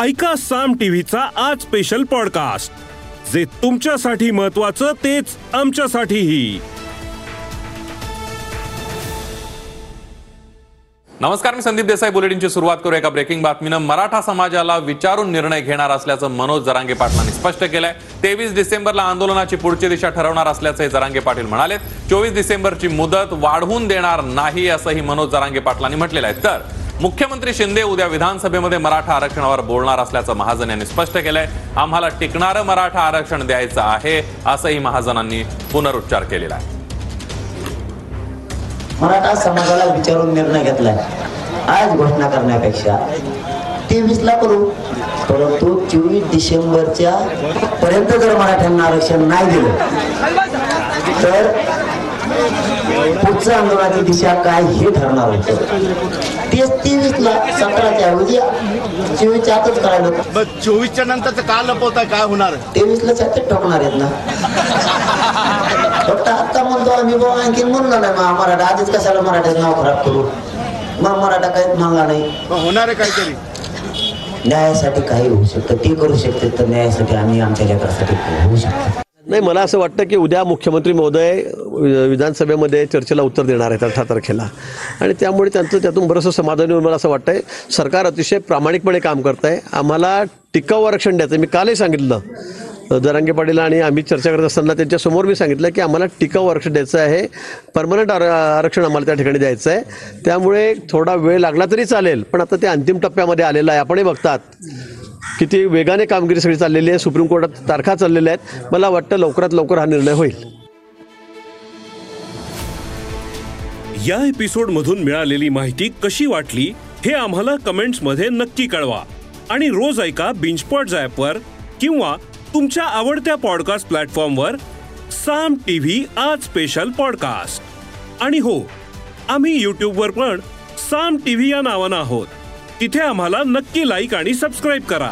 ऐका साम टीव्हीचा आज स्पेशल पॉडकास्ट जे तुमच्यासाठी महत्वाचं तेच आमच्यासाठीही. नमस्कार मी संदीप देसाई बुलेटिनची सुरुवात करू एका ब्रेकिंग बातमीनं. मराठा समाजाला विचारून निर्णय घेणार असल्याचं मनोज जरांगे पाटलांनी स्पष्ट केलंय. तेवीस डिसेंबरला आंदोलनाची पुढची दिशा ठरवणार असल्याचे जरांगे पाटील म्हणाले चोवीस डिसेंबरची मुदत वाढवून देणार नाही असंही मनोज जरांगे पाटलांनी म्हटलेलं आहे. तर मुख्यमंत्री शिंदे उद्या विधानसभेमध्ये मराठा आरक्षणावर बोलणार असल्याचं महाजन यांनी स्पष्ट केलंय. आम्हाला टिकणारं मराठा आरक्षण द्यायचं आहे असंही महाजनांनी पुनरुच्चार केलेला आहे. मराठा समाजाला विचारून निर्णय घेतलाय. आज घोषणा करण्यापेक्षा तेवीस ला करू. परंतु चोवीस डिसेंबरच्या पर्यंत जर मराठ्यांना आरक्षण नाही दिलं तर पुढचं आंदोलनाची दिशा काय हे ठरणार होतं तेच तेवीस ला सतराच्या ऐवजी चोवीसच्या आतच करायला होतं. चोवीसच्या नंतरचं का लपवताय काय होणार? तेवीस ला छातीत ठोकणार आहेत ना. फक्त आता म्हणतो आम्ही बाबा आणखी म्हणलं नाही मग मराठा. आधीच कशाला मराठ्याचं नाव खराब करू? मग मराठा काहीच म्हणला नाही. मग होणार आहे काहीतरी. न्यायासाठी काही होऊ शकतं. ते करू शकते तर न्यायासाठी आम्ही आमच्या लेकरासाठी होऊ शकतो. नाही मला असं वाटतं की उद्या मुख्यमंत्री महोदय वि- विधानसभेमध्ये चर्चेला उत्तर देणार आहेत अठरा तारखेला. आणि त्यामुळे त्यांचं त्यातून बरंचसं समाधान होऊन मला असं वाटतंय. सरकार अतिशय प्रामाणिकपणे काम करत आहे आम्हाला टिकाऊ आरक्षण द्यायचं मी कालही सांगितलं दरांगे पाटील आणि आम्ही चर्चा करत असताना त्यांच्यासमोर मी सांगितलं की आम्हाला टिकाऊ आरक्षण द्यायचं आहे. परमनंट आर आरक्षण आम्हाला त्या ठिकाणी द्यायचं आहे त्यामुळे थोडा वेळ लागला तरी चालेल. पण आता ते अंतिम टप्प्यामध्ये आलेलं आहे. आपणही बघतात. किती वेगाने कामगिरी सगळी चाललेली आहे सुप्रीम कोर्टात तारखा चाललेल्या आहेत. मला वाटतं लवकरात लवकर हा निर्णय होईल. या एपिसोड मधून मिळालेली माहिती कशी वाटली हे आम्हाला कमेंट्समध्ये नक्की कळवा. आणि रोज ऐका बिंचपॉट वर किंवा तुमच्या आवडत्या पॉडकास्ट प्लॅटफॉर्मवर साम टीव्ही आज स्पेशल पॉडकास्ट आणि हो आम्ही यूट्यूबवर पण साम टीव्ही या नावानं आहोत. तिथे आम्हाला नक्की लाईक आणि सबस्क्राईब करा.